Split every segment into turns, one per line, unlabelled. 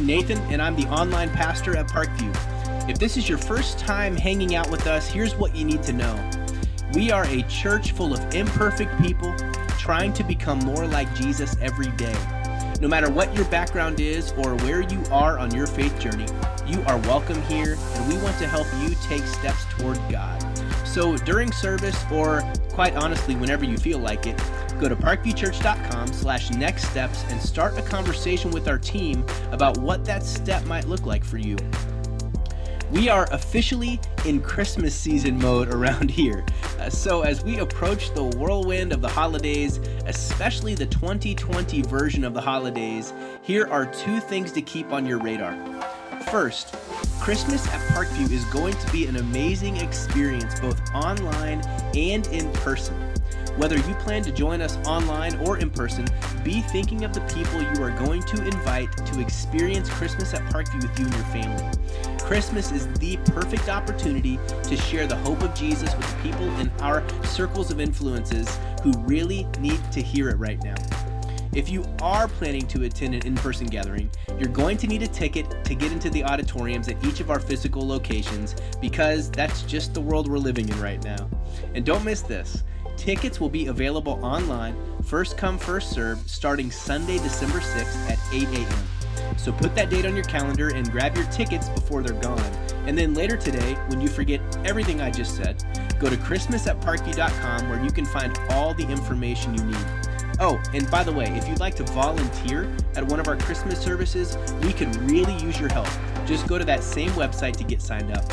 I'm Nathan, and I'm the online pastor at Parkview. If this is your first time hanging out with us, here's what you need to know. We are a church full of imperfect people trying to become more like Jesus every day. No matter what your background is or where you are on your faith journey, you are welcome here, and we want to help you take steps toward God. So during service, or quite honestly, whenever you feel like it, go to parkviewchurch.com slash next steps and start a conversation with our team about what that step might look like for you. We are officially in Christmas season mode around here. Uh, so, as we approach the whirlwind of the holidays, especially the 2020 version of the holidays, here are two things to keep on your radar. First, Christmas at Parkview is going to be an amazing experience both online and in person. Whether you plan to join us online or in person, be thinking of the people you are going to invite to experience Christmas at Parkview with you and your family. Christmas is the perfect opportunity to share the hope of Jesus with the people in our circles of influences who really need to hear it right now. If you are planning to attend an in person gathering, you're going to need a ticket to get into the auditoriums at each of our physical locations because that's just the world we're living in right now. And don't miss this tickets will be available online, first come, first served, starting Sunday, December 6th at 8 a.m. So put that date on your calendar and grab your tickets before they're gone. And then later today, when you forget everything I just said, go to Christmas at Parkview.com where you can find all the information you need. Oh, and by the way, if you'd like to volunteer at one of our Christmas services, we could really use your help. Just go to that same website to get signed up.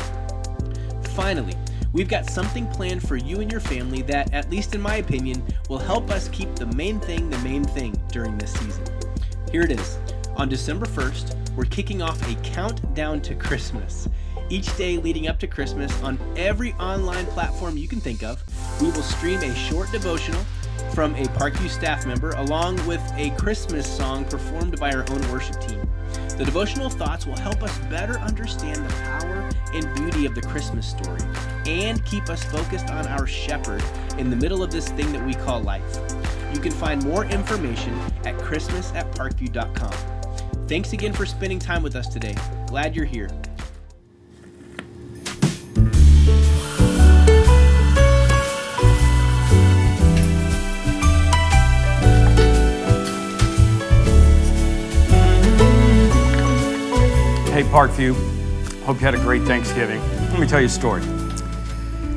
Finally, we've got something planned for you and your family that, at least in my opinion, will help us keep the main thing the main thing during this season. Here it is. On December 1st, we're kicking off a countdown to Christmas. Each day leading up to Christmas, on every online platform you can think of, we will stream a short devotional from a Parkview staff member along with a Christmas song performed by our own worship team. The devotional thoughts will help us better understand the power and beauty of the Christmas story and keep us focused on our shepherd in the middle of this thing that we call life. You can find more information at christmas at parkview.com. Thanks again for spending time with us today. Glad you're here.
Hey, Parkview. Hope you had a great Thanksgiving. Let me tell you a story.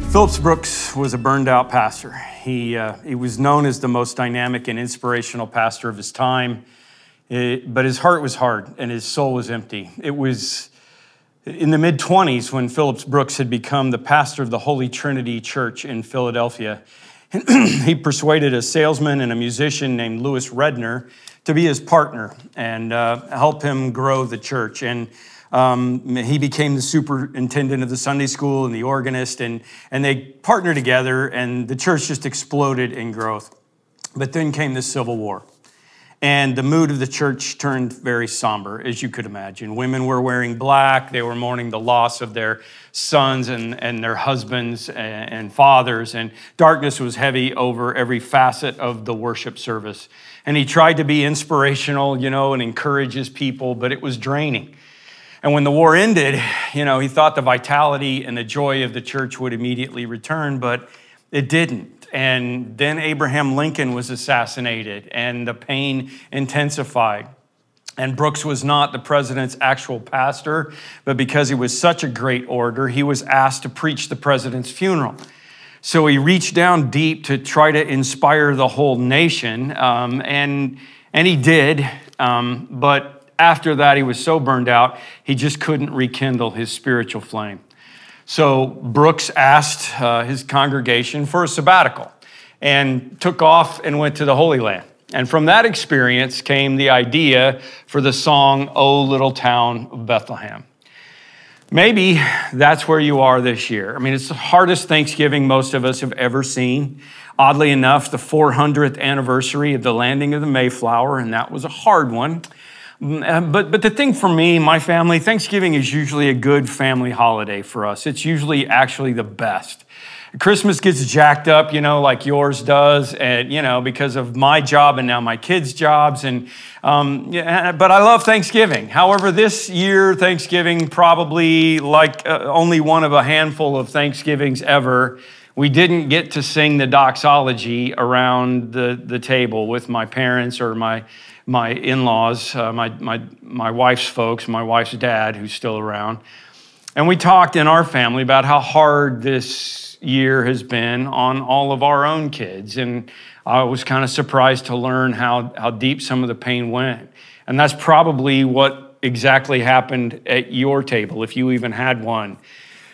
Phillips Brooks was a burned out pastor. He, uh, he was known as the most dynamic and inspirational pastor of his time. It, but his heart was hard and his soul was empty. It was in the mid 20s when Phillips Brooks had become the pastor of the Holy Trinity Church in Philadelphia. he persuaded a salesman and a musician named Lewis Redner to be his partner and uh, help him grow the church. And um, he became the superintendent of the Sunday school and the organist, and, and they partnered together, and the church just exploded in growth. But then came the Civil War. And the mood of the church turned very somber, as you could imagine. Women were wearing black. They were mourning the loss of their sons and, and their husbands and, and fathers. And darkness was heavy over every facet of the worship service. And he tried to be inspirational, you know, and encourage his people, but it was draining. And when the war ended, you know, he thought the vitality and the joy of the church would immediately return, but it didn't and then Abraham Lincoln was assassinated, and the pain intensified. And Brooks was not the president's actual pastor, but because he was such a great orator, he was asked to preach the president's funeral. So he reached down deep to try to inspire the whole nation, um, and, and he did. Um, but after that, he was so burned out, he just couldn't rekindle his spiritual flame. So Brooks asked uh, his congregation for a sabbatical and took off and went to the Holy Land. And from that experience came the idea for the song, O Little Town of Bethlehem. Maybe that's where you are this year. I mean, it's the hardest Thanksgiving most of us have ever seen. Oddly enough, the 400th anniversary of the landing of the Mayflower, and that was a hard one. Mm, but, but the thing for me, my family, Thanksgiving is usually a good family holiday for us. It's usually actually the best. Christmas gets jacked up, you know, like yours does, and you know, because of my job and now my kids' jobs. And um, yeah, but I love Thanksgiving. However, this year Thanksgiving probably like uh, only one of a handful of Thanksgivings ever. We didn't get to sing the doxology around the, the table with my parents or my my in-laws, uh, my, my, my wife's folks, my wife's dad, who's still around. And we talked in our family about how hard this year has been on all of our own kids. And I was kind of surprised to learn how, how deep some of the pain went. And that's probably what exactly happened at your table, if you even had one.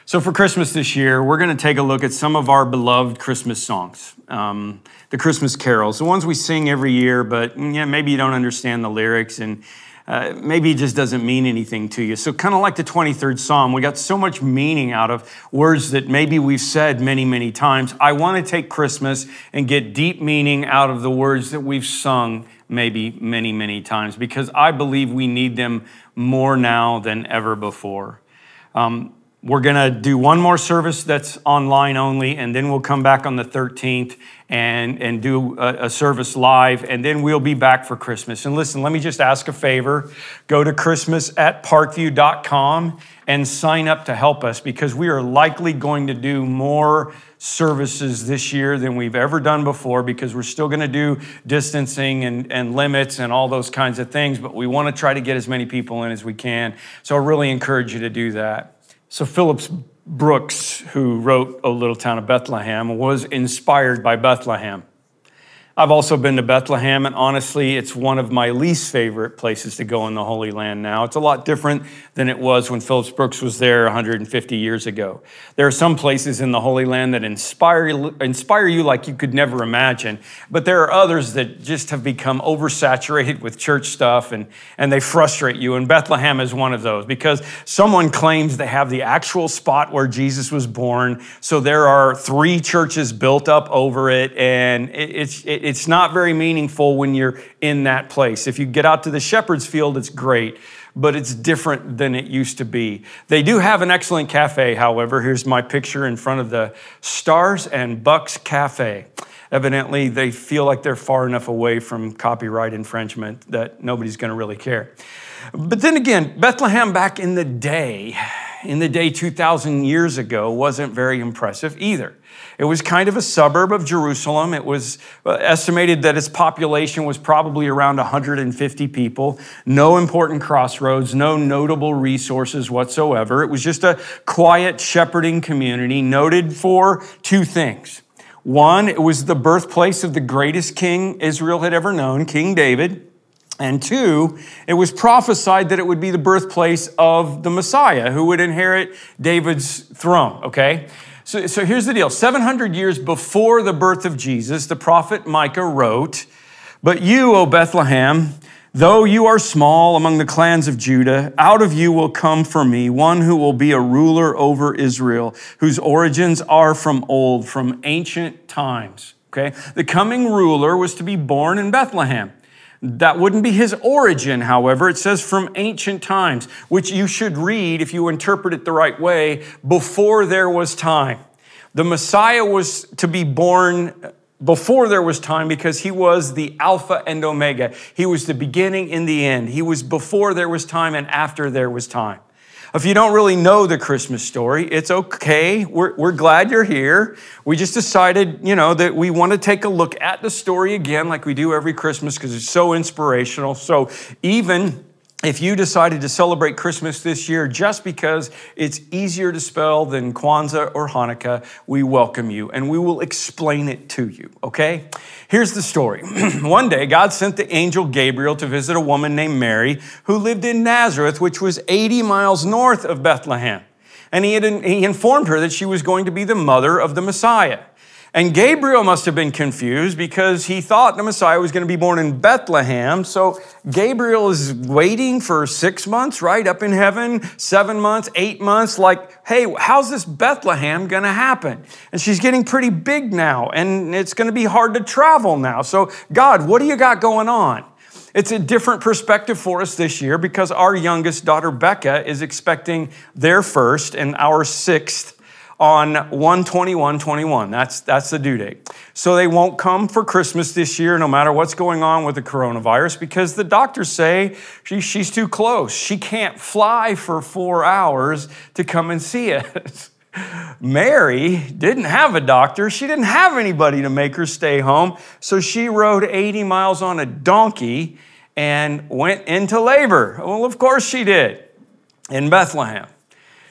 So, for Christmas this year, we're going to take a look at some of our beloved Christmas songs, um, the Christmas carols, the ones we sing every year, but yeah, maybe you don't understand the lyrics and uh, maybe it just doesn't mean anything to you. So, kind of like the 23rd Psalm, we got so much meaning out of words that maybe we've said many, many times. I want to take Christmas and get deep meaning out of the words that we've sung maybe many, many times because I believe we need them more now than ever before. Um, we're going to do one more service that's online only, and then we'll come back on the 13th and, and do a, a, service live, and then we'll be back for Christmas. And listen, let me just ask a favor go to Christmas at parkview.com and sign up to help us because we are likely going to do more services this year than we've ever done before because we're still going to do distancing and, and limits and all those kinds of things, but we want to try to get as many people in as we can. So I really encourage you to do that. So, Phillips Brooks, who wrote O Little Town of Bethlehem, was inspired by Bethlehem. I've also been to Bethlehem, and honestly, it's one of my least favorite places to go in the Holy Land now. It's a lot different than it was when Phillips Brooks was there 150 years ago. There are some places in the Holy Land that inspire, inspire you like you could never imagine, but there are others that just have become oversaturated with church stuff and, and they frustrate you. And Bethlehem is one of those because someone claims they have the actual spot where Jesus was born. So there are three churches built up over it, and it, it's, it, it's not very meaningful when you're in that place. If you get out to the shepherd's field, it's great, but it's different than it used to be. They do have an excellent cafe, however. Here's my picture in front of the Stars and Bucks Cafe. Evidently, they feel like they're far enough away from copyright infringement that nobody's going to really care. But then again, Bethlehem back in the day, in the day 2,000 years ago, wasn't very impressive either. It was kind of a suburb of Jerusalem. It was uh, estimated that its population was probably around 150 people. No important crossroads, no notable resources whatsoever. It was just a quiet shepherding community noted for two things. One, it was the birthplace of the greatest king Israel had ever known, King David. And two, it was prophesied that it would be the birthplace of the Messiah who would inherit David's throne, okay? So, so here's the deal 700 years before the birth of Jesus, the prophet Micah wrote, But you, O Bethlehem, though you are small among the clans of Judah, out of you will come for me one who will be a ruler over Israel, whose origins are from old, from ancient times. Okay? The coming ruler was to be born in Bethlehem. That wouldn't be his origin, however. It says from ancient times, which you should read if you interpret it the right way, before there was time. The Messiah was to be born uh, before there was time because he was the Alpha and Omega. He was the beginning and the end. He was before there was time and after there was time. If you don't really know the Christmas story, it's okay. We're, we're glad you're here. We just decided, you know, that we want to take a look at the story again, like we do every Christmas, because it's so inspirational. So even if you decided to celebrate Christmas this year just because it's easier to spell than Kwanzaa or Hanukkah, we welcome you and we will explain it to you, okay? Here's the story. One day, God sent the angel Gabriel to visit a woman named Mary who lived in Nazareth, which was 80 miles north of Bethlehem. And he, had, he informed her that she was going to be the mother of the Messiah. And Gabriel must have been confused because he thought the Messiah was going to be born in Bethlehem. So Gabriel is waiting for six months, right? Up in heaven, seven months, eight months. Like, hey, how's this Bethlehem going to happen? And she's getting pretty big now, and it's going to be hard to travel now. So, God, what do you got going on? It's a different perspective for us this year because our youngest daughter, Becca, is expecting their first and our sixth on 12121. That's, that's the due date. So they won't come for Christmas this year, no matter what's going on with the coronavirus, because the doctors say she, she's too close. She can't fly for four hours to come and see us. Mary didn't have a doctor. She didn't have anybody to make her stay home. So she rode 80 miles on a donkey and went into labor. Well, of course she did in Bethlehem.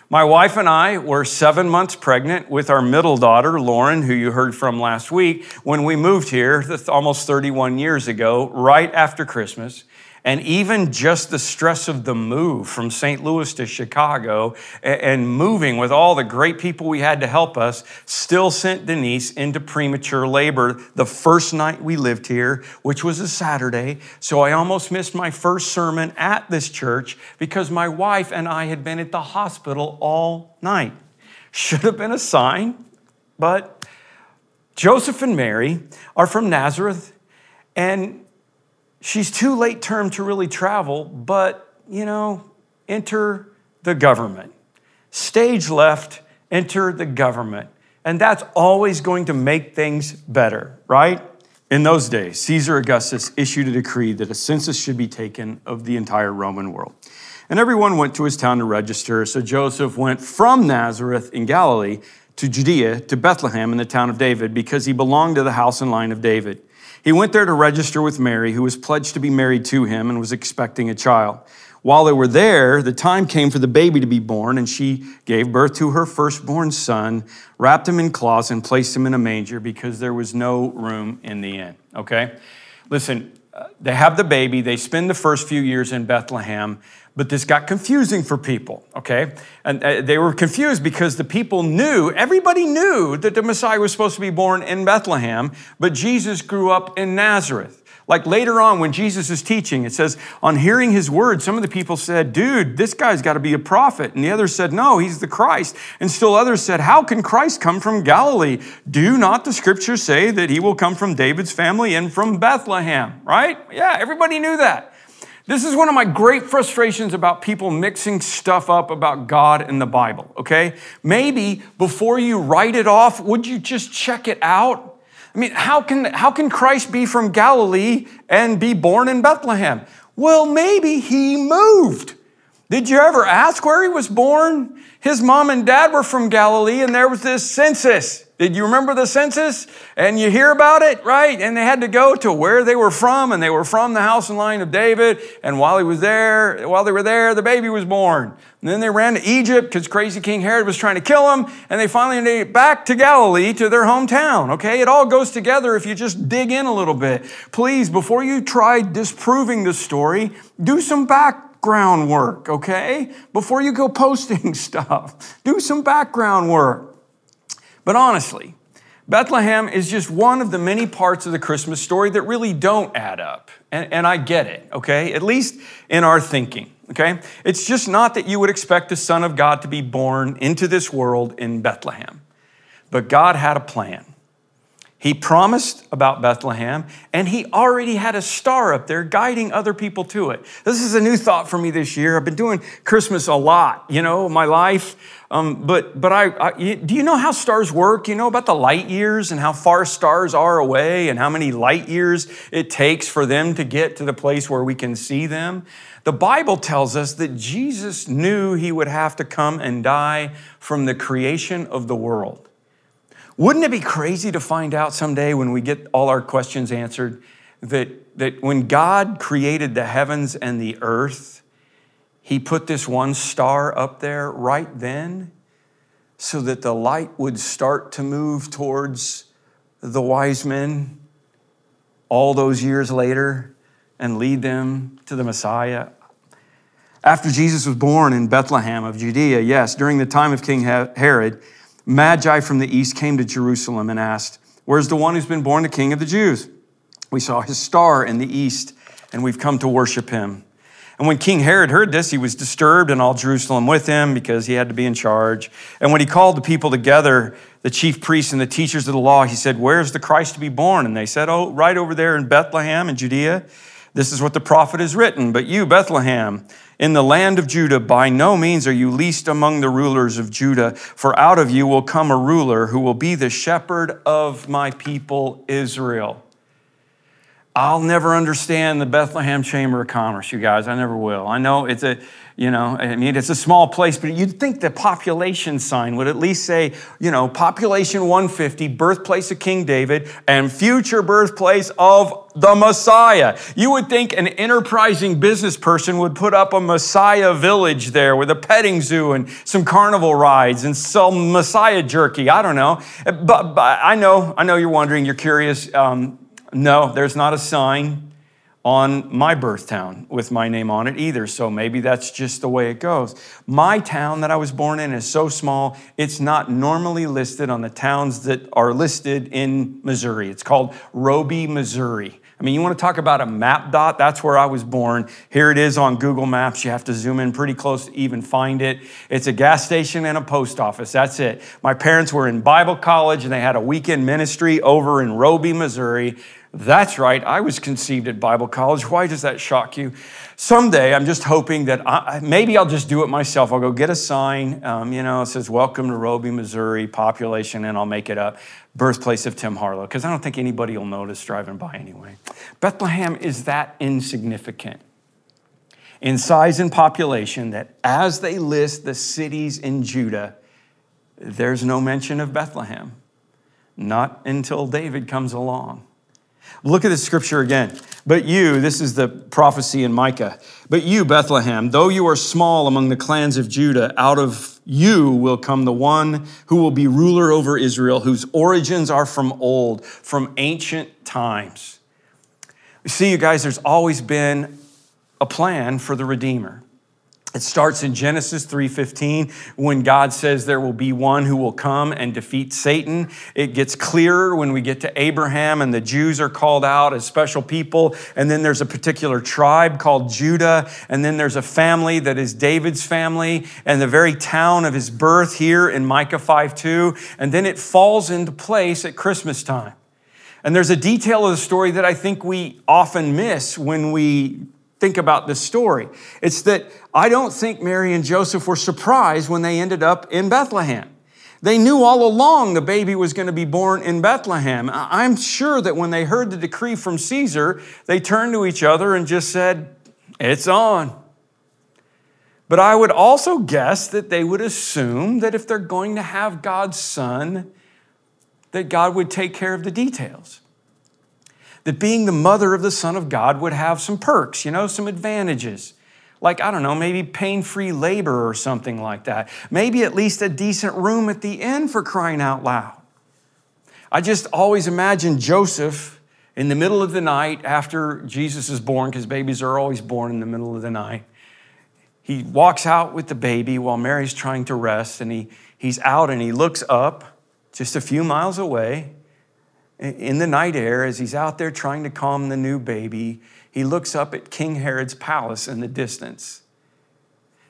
My wife and I were seven months pregnant with our middle daughter, Lauren, who you heard from last week, when we moved here almost 31 years ago, right after Christmas. And even just the stress of the move from St. Louis to Chicago and moving with all the great people we had to help us still sent Denise into premature labor the first night we lived here, which was a Saturday. So I almost missed my first sermon at this church because my wife and I had been at the hospital all night. Should have been a sign, but Joseph and Mary are from Nazareth and she's too late term to really travel, but, you know, enter the government. Stage left, enter the government. And that's always going to make things better, right? In those days, Caesar Augustus issued a decree that a census should be taken of the entire Roman world. And everyone went to his town to register. So Joseph went from Nazareth in Galilee to Judea to Bethlehem in the town of David because he belonged to the house and line of David. He went there to register with Mary, who was pledged to be married to him and was expecting a child. While they were there, the time came for the baby to be born, and she gave birth to her firstborn son, wrapped him in cloths, and placed him in a manger because there was no room in the inn. Okay? Listen, they have the baby, they spend the first few years in Bethlehem. But this got confusing for people, okay? And uh, they were confused because the people knew, everybody knew that the Messiah was supposed to be born in Bethlehem, but Jesus grew up in Nazareth. Like later on, when Jesus is teaching, it says, on hearing his words, some of the people said, Dude, this guy's got to be a prophet. And the others said, No, he's the Christ. And still others said, How can Christ come from Galilee? Do not the scriptures say that he will come from David's family and from Bethlehem? Right? Yeah, everybody knew that. This is one of my great frustrations about people mixing stuff up about God and the Bible, okay? Maybe before you write it off, would you just check it out? I mean, how can, how can Christ be from Galilee and be born in Bethlehem? Well, maybe he moved. Did you ever ask where he was born? His mom and dad were from Galilee, and there was this census. Did you remember the census? And you hear about it, right? And they had to go to where they were from, and they were from the house and line of David. And while he was there, while they were there, the baby was born. And then they ran to Egypt because crazy King Herod was trying to kill them. And they finally made it back to Galilee to their hometown. Okay, it all goes together if you just dig in a little bit. Please, before you try disproving the story, do some background work. Okay, before you go posting stuff, do some background work. But honestly, Bethlehem is just one of the many parts of the Christmas story that really don't add up. And, and, I get it, okay? At least in our thinking, okay? It's just not that you would expect the Son of God to be born into this world in Bethlehem. But God had a plan. He promised about Bethlehem, and he already had a star up there guiding other people to it. This is a new thought for me this year. I've been doing Christmas a lot, you know, my life. Um, but but I, I, do you know how stars work? You know about the light years and how far stars are away and how many light years it takes for them to get to the place where we can see them. The Bible tells us that Jesus knew he would have to come and die from the creation of the world. Wouldn't it be crazy to find out someday when we get all our questions answered that, that when God created the heavens and the earth, He put this one star up there right then so that the light would start to move towards the wise men all those years later and lead them to the Messiah? After Jesus was born in Bethlehem of Judea, yes, during the time of King Herod, Magi from the east came to Jerusalem and asked, Where's the one who's been born the king of the Jews? We saw his star in the east, and we've come to worship him. And when King Herod heard this, he was disturbed, and all Jerusalem with him because he had to be in charge. And when he called the people together, the chief priests and the teachers of the law, he said, Where's the Christ to be born? And they said, Oh, right over there in Bethlehem in Judea. This is what the prophet has written. But you, Bethlehem, in the land of Judah, by no means are you least among the rulers of Judah, for out of you will come a ruler who will be the shepherd of my people Israel. I'll never understand the Bethlehem Chamber of Commerce, you guys. I never will. I know it's a, you know, I mean, it's a small place, but you'd think the population sign would at least say, you know, population 150, birthplace of King David, and future birthplace of the Messiah. You would think an enterprising business person would put up a Messiah village there with a petting zoo and some carnival rides and some Messiah jerky. I don't know. But, but I know, I know you're wondering, you're curious. Um, no, there's not a sign on my birth town with my name on it either. So maybe that's just the way it goes. My town that I was born in is so small, it's not normally listed on the towns that are listed in Missouri. It's called Roby, Missouri. I mean, you want to talk about a map dot? That's where I was born. Here it is on Google Maps. You have to zoom in pretty close to even find it. It's a gas station and a post office. That's it. My parents were in Bible college and they had a weekend ministry over in Roby, Missouri. That's right, I was conceived at Bible college. Why does that shock you? Someday, I'm just hoping that I, maybe I'll just do it myself. I'll go get a sign, um, you know, it says, Welcome to Roby, Missouri, population, and I'll make it up. Birthplace of Tim Harlow, because I don't think anybody will notice driving by anyway. Bethlehem is that insignificant in size and population that as they list the cities in Judah, there's no mention of Bethlehem. Not until David comes along. Look at the scripture again. But you, this is the prophecy in Micah, but you, Bethlehem, though you are small among the clans of Judah, out of you will come the one who will be ruler over Israel, whose origins are from old, from ancient times. See, you guys, there's always been a plan for the Redeemer. It starts in Genesis 3:15 when God says there will be one who will come and defeat Satan. It gets clearer when we get to Abraham and the Jews are called out as special people and then there's a particular tribe called Judah and then there's a family that is David's family and the very town of his birth here in Micah 5:2 and then it falls into place at Christmas time. And there's a detail of the story that I think we often miss when we think about this story. It's that I don't think Mary and Joseph were surprised when they ended up in Bethlehem. They knew all along the baby was going to be born in Bethlehem. I'm sure that when they heard the decree from Caesar, they turned to each other and just said, It's on. But I would also guess that they would assume that if they're going to have God's son, that God would take care of the details that being the mother of the Son of God would have some perks, you know, some advantages. Like, I don't know, maybe pain free labor or something like that. Maybe at least a decent room at the inn for crying out loud. I just always imagine Joseph in the middle of the night after Jesus is born, because babies are always born in the middle of the night. He walks out with the baby while Mary's trying to rest, and he, he's out and he looks up just a few miles away in the night air as he's out there trying to calm the new baby, he looks up at King Herod's palace in the distance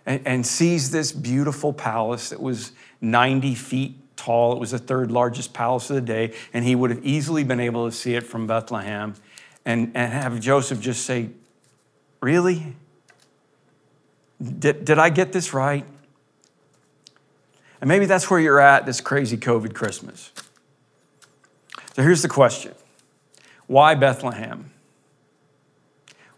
and, and, sees this beautiful palace that was 90 feet tall. It was the third largest palace of the day, and he would have easily been able to see it from Bethlehem and, and have Joseph just say, Really? Did, did I get this right? And maybe that's where you're at this crazy COVID Christmas. So here's the question Why Bethlehem?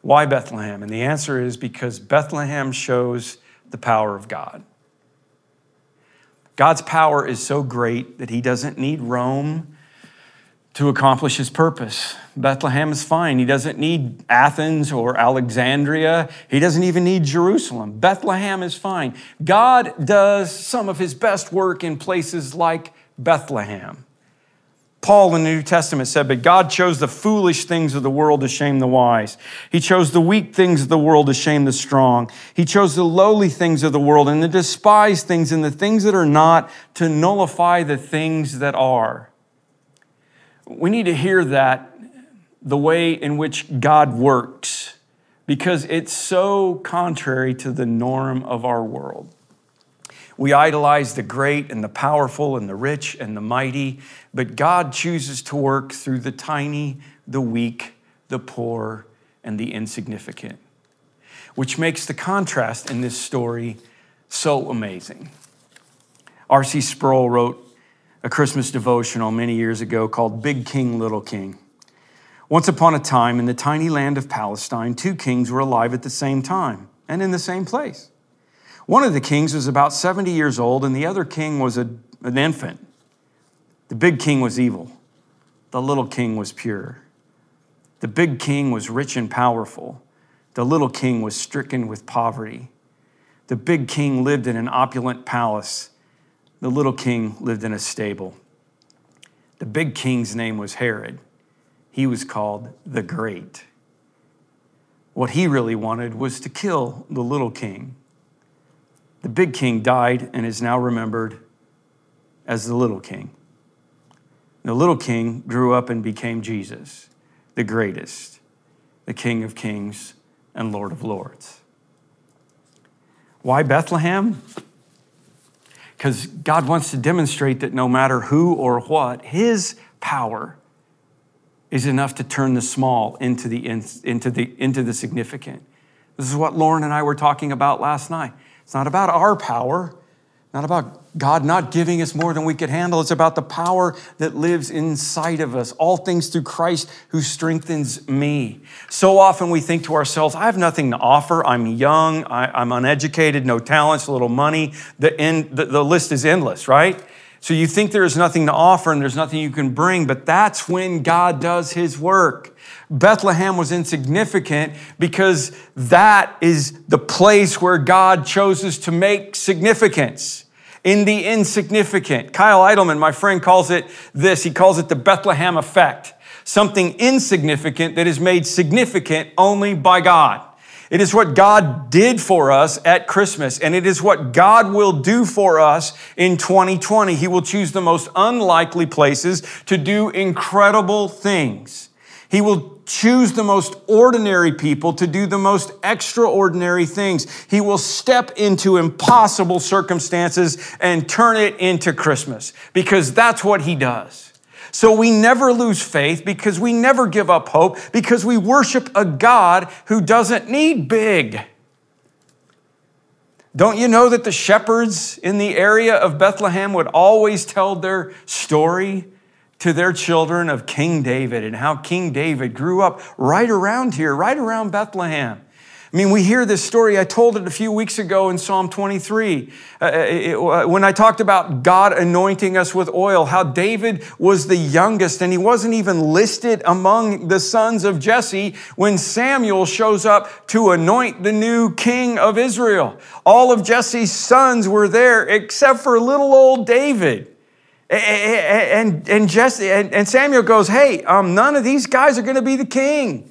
Why Bethlehem? And the answer is because Bethlehem shows the power of God. God's power is so great that he doesn't need Rome to accomplish his purpose. Bethlehem is fine. He doesn't need Athens or Alexandria. He doesn't even need Jerusalem. Bethlehem is fine. God does some of his best work in places like Bethlehem. Paul in the New Testament said, But God chose the foolish things of the world to shame the wise. He chose the weak things of the world to shame the strong. He chose the lowly things of the world and the despised things and the things that are not to nullify the things that are. We need to hear that the way in which God works because it's so contrary to the norm of our world. We idolize the great and the powerful and the rich and the mighty, but God chooses to work through the tiny, the weak, the poor, and the insignificant, which makes the contrast in this story so amazing. R.C. Sproul wrote a Christmas devotional many years ago called Big King, Little King. Once upon a time, in the tiny land of Palestine, two kings were alive at the same time and in the same place. One of the kings was about 70 years old, and the other king was a, an infant. The big king was evil, the little king was pure. The big king was rich and powerful, the little king was stricken with poverty. The big king lived in an opulent palace, the little king lived in a stable. The big king's name was Herod he was called the Great. What he really wanted was to kill the little king. The big king died and is now remembered as the little king. The little king grew up and became Jesus, the greatest, the King of kings and Lord of lords. Why Bethlehem? Because God wants to demonstrate that no matter who or what, his power is enough to turn the small into the, into the, into the significant. This is what Lauren and I were talking about last night. It's not about our power, not about God not giving us more than we could handle. It's about the power that lives inside of us. All things through Christ who strengthens me. So often we think to ourselves, I have nothing to offer. I'm young. I, am uneducated, no talents, little money. The, end, the, the list is endless, right? So you think there is nothing to offer and there's nothing you can bring, but that's when God does his work. Bethlehem was insignificant because that is the place where God chooses to make significance in the insignificant. Kyle Idleman, my friend, calls it this. He calls it the Bethlehem effect. Something insignificant that is made significant only by God. It is what God did for us at Christmas, and it is what God will do for us in 2020. He will choose the most unlikely places to do incredible things. He will choose the most ordinary people to do the most extraordinary things. He will step into impossible circumstances and turn it into Christmas because that's what He does. So we never lose faith because we never give up hope because we worship a God who doesn't need big. Don't you know that the shepherds in the area of Bethlehem would always tell their story to their children of King David and how King David grew up right around here, right around Bethlehem? I mean, we hear this story. I told it a few weeks ago in Psalm 23 uh, it, uh, when I talked about God anointing us with oil, how David was the youngest and he wasn't even listed among the sons of Jesse when Samuel shows up to anoint the new king of Israel. All of Jesse's sons were there except for little old David. And, and, Jesse, and Samuel goes, Hey, um, none of these guys are going to be the king.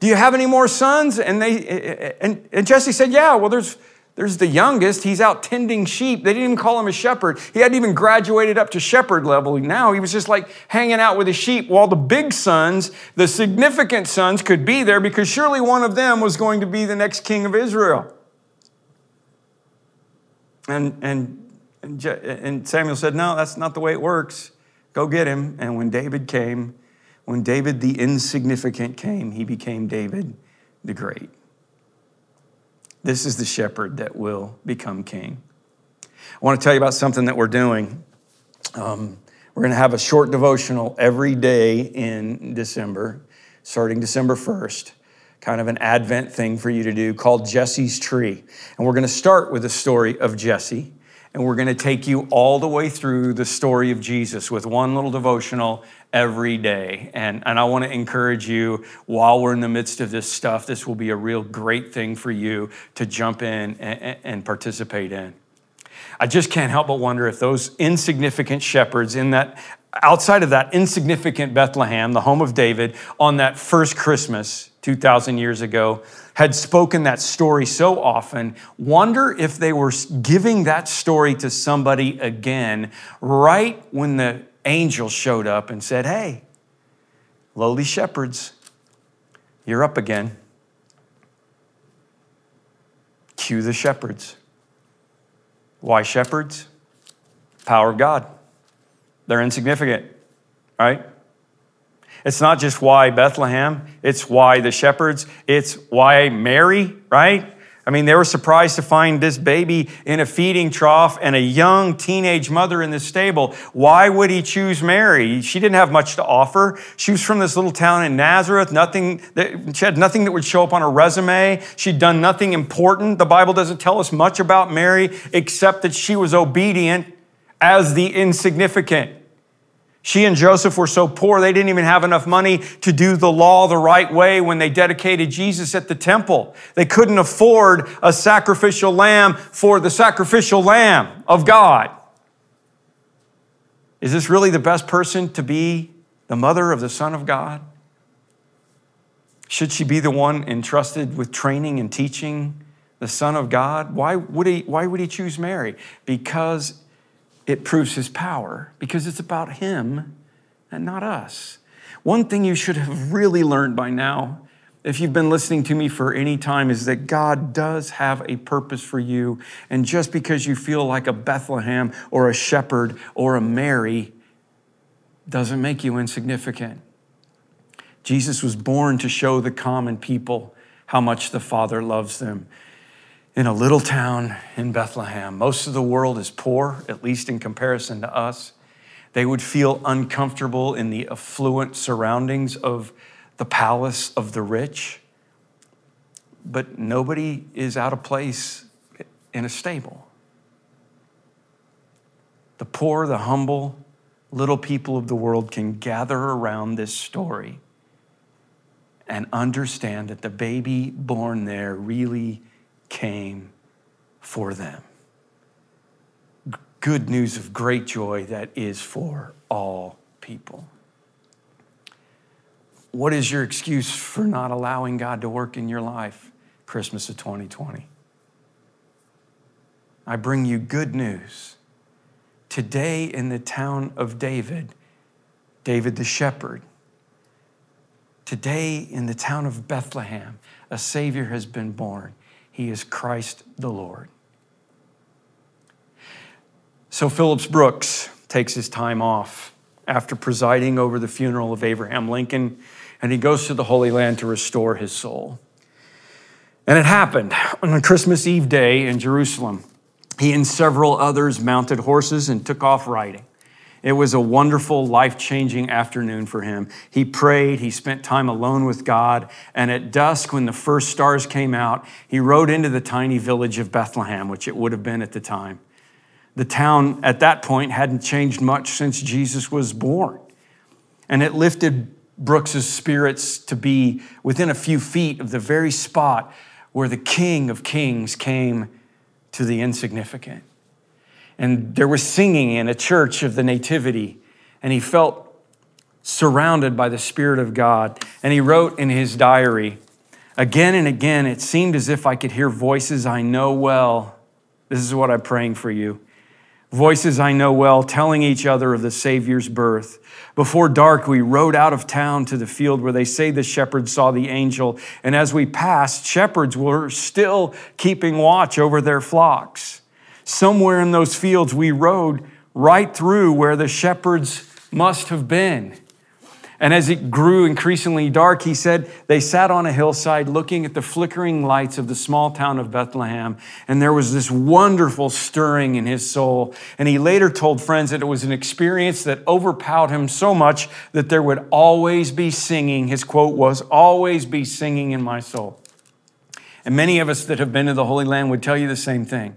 Do you have any more sons? And, they, and, and Jesse said, Yeah, well, there's, there's the youngest. He's out tending sheep. They didn't even call him a shepherd. He hadn't even graduated up to shepherd level. Now he was just like hanging out with the sheep while the big sons, the significant sons, could be there because surely one of them was going to be the next king of Israel. And, and, and Samuel said, No, that's not the way it works. Go get him. And when David came, when David the insignificant came, he became David the great. This is the shepherd that will become king. I want to tell you about something that we're doing. Um, we're going to have a short devotional every day in December, starting December 1st, kind of an Advent thing for you to do called Jesse's Tree. And we're going to start with the story of Jesse, and we're going to take you all the way through the story of Jesus with one little devotional every day. And, and I want to encourage you while we're in the midst of this stuff, this will be a real great thing for you to jump in and, and participate in. I just can't help but wonder if those insignificant shepherds in that outside of that insignificant Bethlehem, the home of David, on that first Christmas 2,000 years ago, had spoken that story so often, wonder if they were giving that story to somebody again right when the angel showed up and said, Hey, lowly shepherds, you're up again. Cue the shepherds. Why shepherds? Power of God. They're insignificant, right? It's not just why Bethlehem, it's why the shepherds, it's why Mary, right? I mean, they were surprised to find this baby in a feeding trough and a young teenage mother in the stable. Why would he choose Mary? She didn't have much to offer. She was from this little town in Nazareth. Nothing that, she had nothing that would show up on a resume. She'd done nothing important. The Bible doesn't tell us much about Mary except that she was obedient as the insignificant. She and Joseph were so poor, they didn't even have enough money to do the law the right way when they dedicated Jesus at the temple. They couldn't afford a sacrificial lamb for the sacrificial lamb of God. Is this really the best person to be the mother of the Son of God? Should she be the one entrusted with training and teaching the Son of God? Why would he, why would he choose Mary? Because it proves his power because it's about him and not us. One thing you should have really learned by now, if you've been listening to me for any time, is that God does have a purpose for you. And just because you feel like a Bethlehem or a shepherd or a Mary doesn't make you insignificant. Jesus was born to show the common people how much the Father loves them in a little town in Bethlehem. Most of the world is poor, at least in comparison to us. They would feel uncomfortable in the affluent surroundings of the palace of the rich. But nobody is out of place in a stable. The poor, the humble, little people of the world can gather around this story and understand that the baby born there really came for them. Good news of great joy that is for all people. What is your excuse for not allowing God to work in your life, Christmas of 2020? I bring you good news. Today, in the town of David, David the shepherd, today in the town of Bethlehem, a Savior has been born. He is Christ the Lord. So Phillips Brooks takes his time off after presiding over the funeral of Abraham Lincoln, and he goes to the Holy Land to restore his soul. And it happened on Christmas Eve day in Jerusalem. He and several others mounted horses and took off riding. It was a wonderful, life changing afternoon for him. He prayed, he spent time alone with God, and at dusk, when the first stars came out, he rode into the tiny village of Bethlehem, which it would have been at the time. The town at that point hadn't changed much since Jesus was born, and it lifted Brooks's spirits to be within a few feet of the very spot where the King of Kings came to the insignificant and there was singing in a church of the Nativity, and he felt surrounded by the Spirit of God. And he wrote in his diary, Again and again, it seemed as if I could hear voices I know well. This is what I'm praying for you. Voices I know well telling each other of the Savior's birth. Before dark, we rode out of town to the field where they say the shepherds saw the angel. And as we passed, shepherds were still keeping watch over their flocks somewhere in those fields, we rode right through where the shepherds must have been. And as it grew increasingly dark, he said they sat on a hillside looking at the flickering lights of the small town of Bethlehem. And there was this wonderful stirring in his soul. And he later told friends that it was an experience that overpowered him so much that there would always be singing. His quote was, always be singing in my soul. And many of us that have been to the Holy Land would tell you the same thing.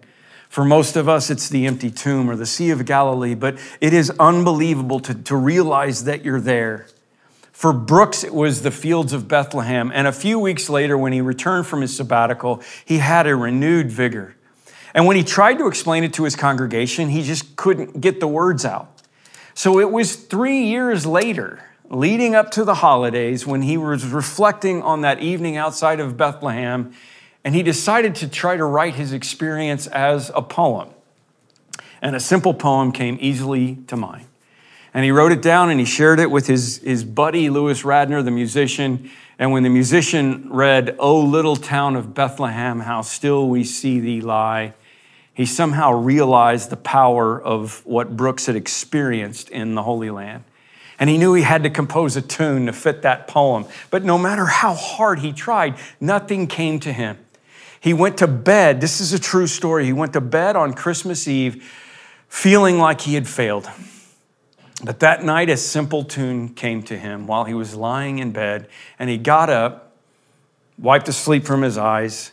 For most of us, it's the empty tomb or the Sea of Galilee, but it is unbelievable to, to realize that you're there. For Brooks, it was the fields of Bethlehem. And a few weeks later, when he returned from his sabbatical, he had a renewed vigor. And when he tried to explain it to his congregation, he just couldn't get the words out. So it was three years later, leading up to the holidays, when he was reflecting on that evening outside of Bethlehem, and he decided to try to write his experience as a poem. And a simple poem came easily to mind. And he wrote it down and he shared it with his, his buddy, Lewis Redner, the musician. And when the musician read, O little town of Bethlehem, how still we see thee lie, he somehow realized the power of what Brooks had experienced in the Holy Land.
And he knew he had to compose a tune to fit that poem. But no matter how hard he tried, nothing came to him. He went to bed. This is a true story. He went to bed on Christmas Eve feeling like he had failed. But that night, a simple tune came to him while he was lying in bed, and he got up, wiped the sleep from his eyes,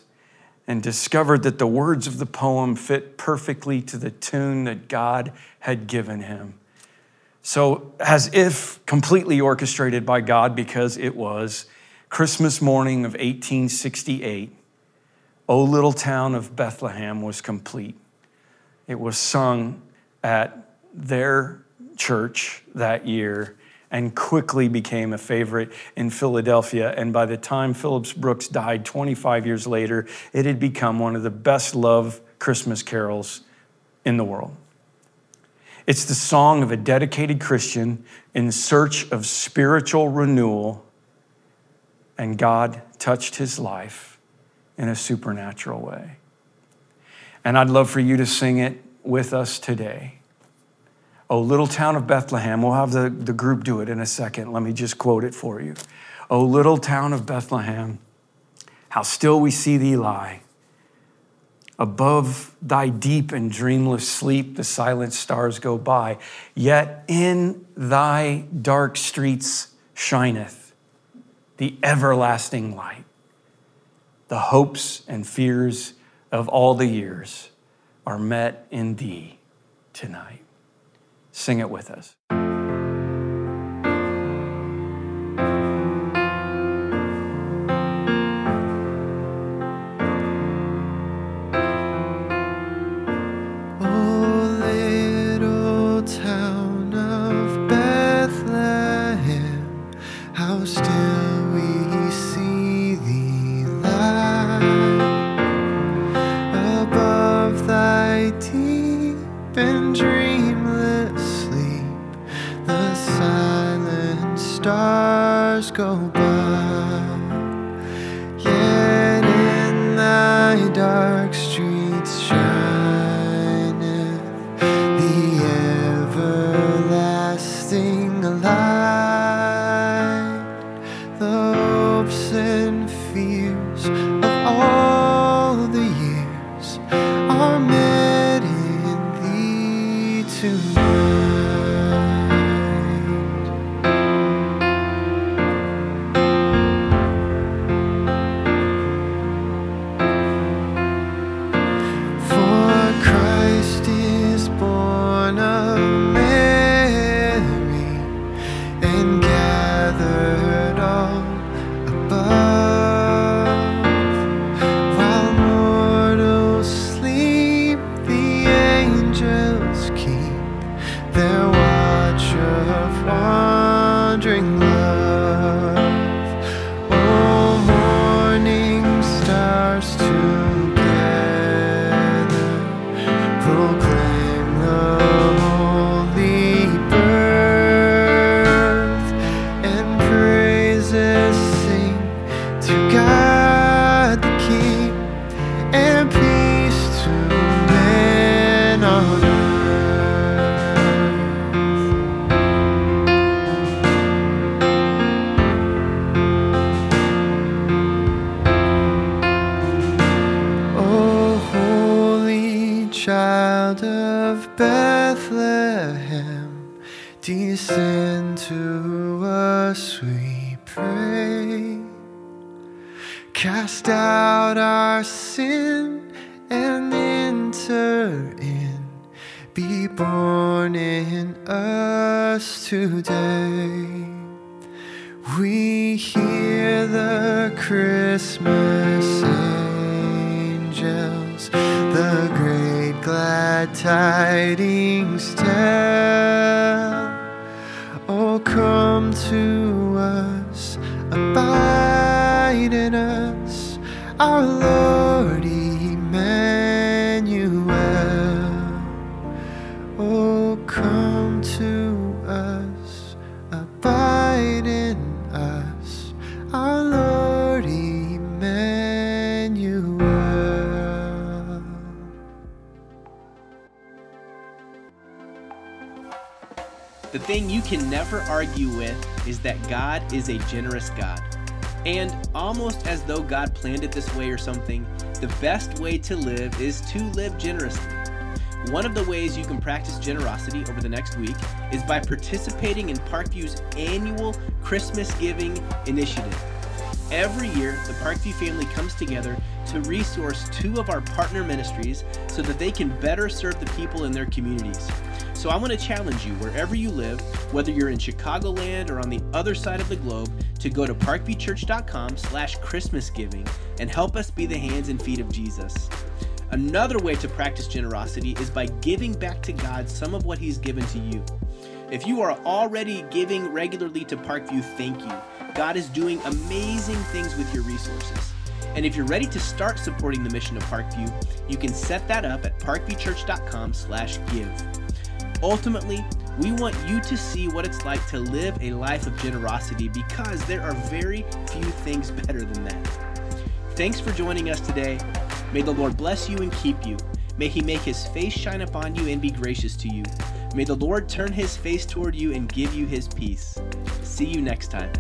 and discovered that the words of the poem fit perfectly to the tune that God had given him. So, as if completely orchestrated by God, because it was Christmas morning of 1868, O Little Town of Bethlehem was complete. It was sung at their church that year and quickly became a favorite in Philadelphia. And by the time Phillips Brooks died 25 years later, it had become one of the best loved Christmas carols in the world. It's the song of a dedicated Christian in search of spiritual renewal, and God touched his life in a supernatural way. And I'd love for you to sing it with us today. Oh, little town of Bethlehem. We'll have the, the group do it in a second. Let me just quote it for you. Oh, little town of Bethlehem, how still we see thee lie Above thy deep and dreamless sleep, the silent stars go by. Yet in thy dark streets shineth the everlasting light. The hopes and fears of all the years are met in thee tonight. Sing it with us.
Christmas angels, the great glad tidings tell. Can never argue with is that God is a generous God. And almost as though God planned it this way or something, the best way to live is to live generously. One of the ways you can practice generosity over the next week is by participating in Parkview's annual Christmas Giving Initiative. Every year, the Parkview family comes together to resource two of our partner ministries so that they can better serve the people in their communities. So I want to challenge you, wherever you live, whether you're in Chicagoland or on the other side of the globe, to go to parkviewchurch.com slash christmasgiving and help us be the hands and feet of Jesus. Another way to practice generosity is by giving back to God some of what He's given to you. If you are already giving regularly to Parkview, thank you. God is doing amazing things with your resources. And if you're ready to start supporting the mission of Parkview, you can set that up at parkviewchurch.com/give. Ultimately, we want you to see what it's like to live a life of generosity because there are very few things better than that. Thanks for joining us today. May the Lord bless you and keep you. May he make his face shine upon you and be gracious to you. May the Lord turn his face toward you and give you his peace. See you next time.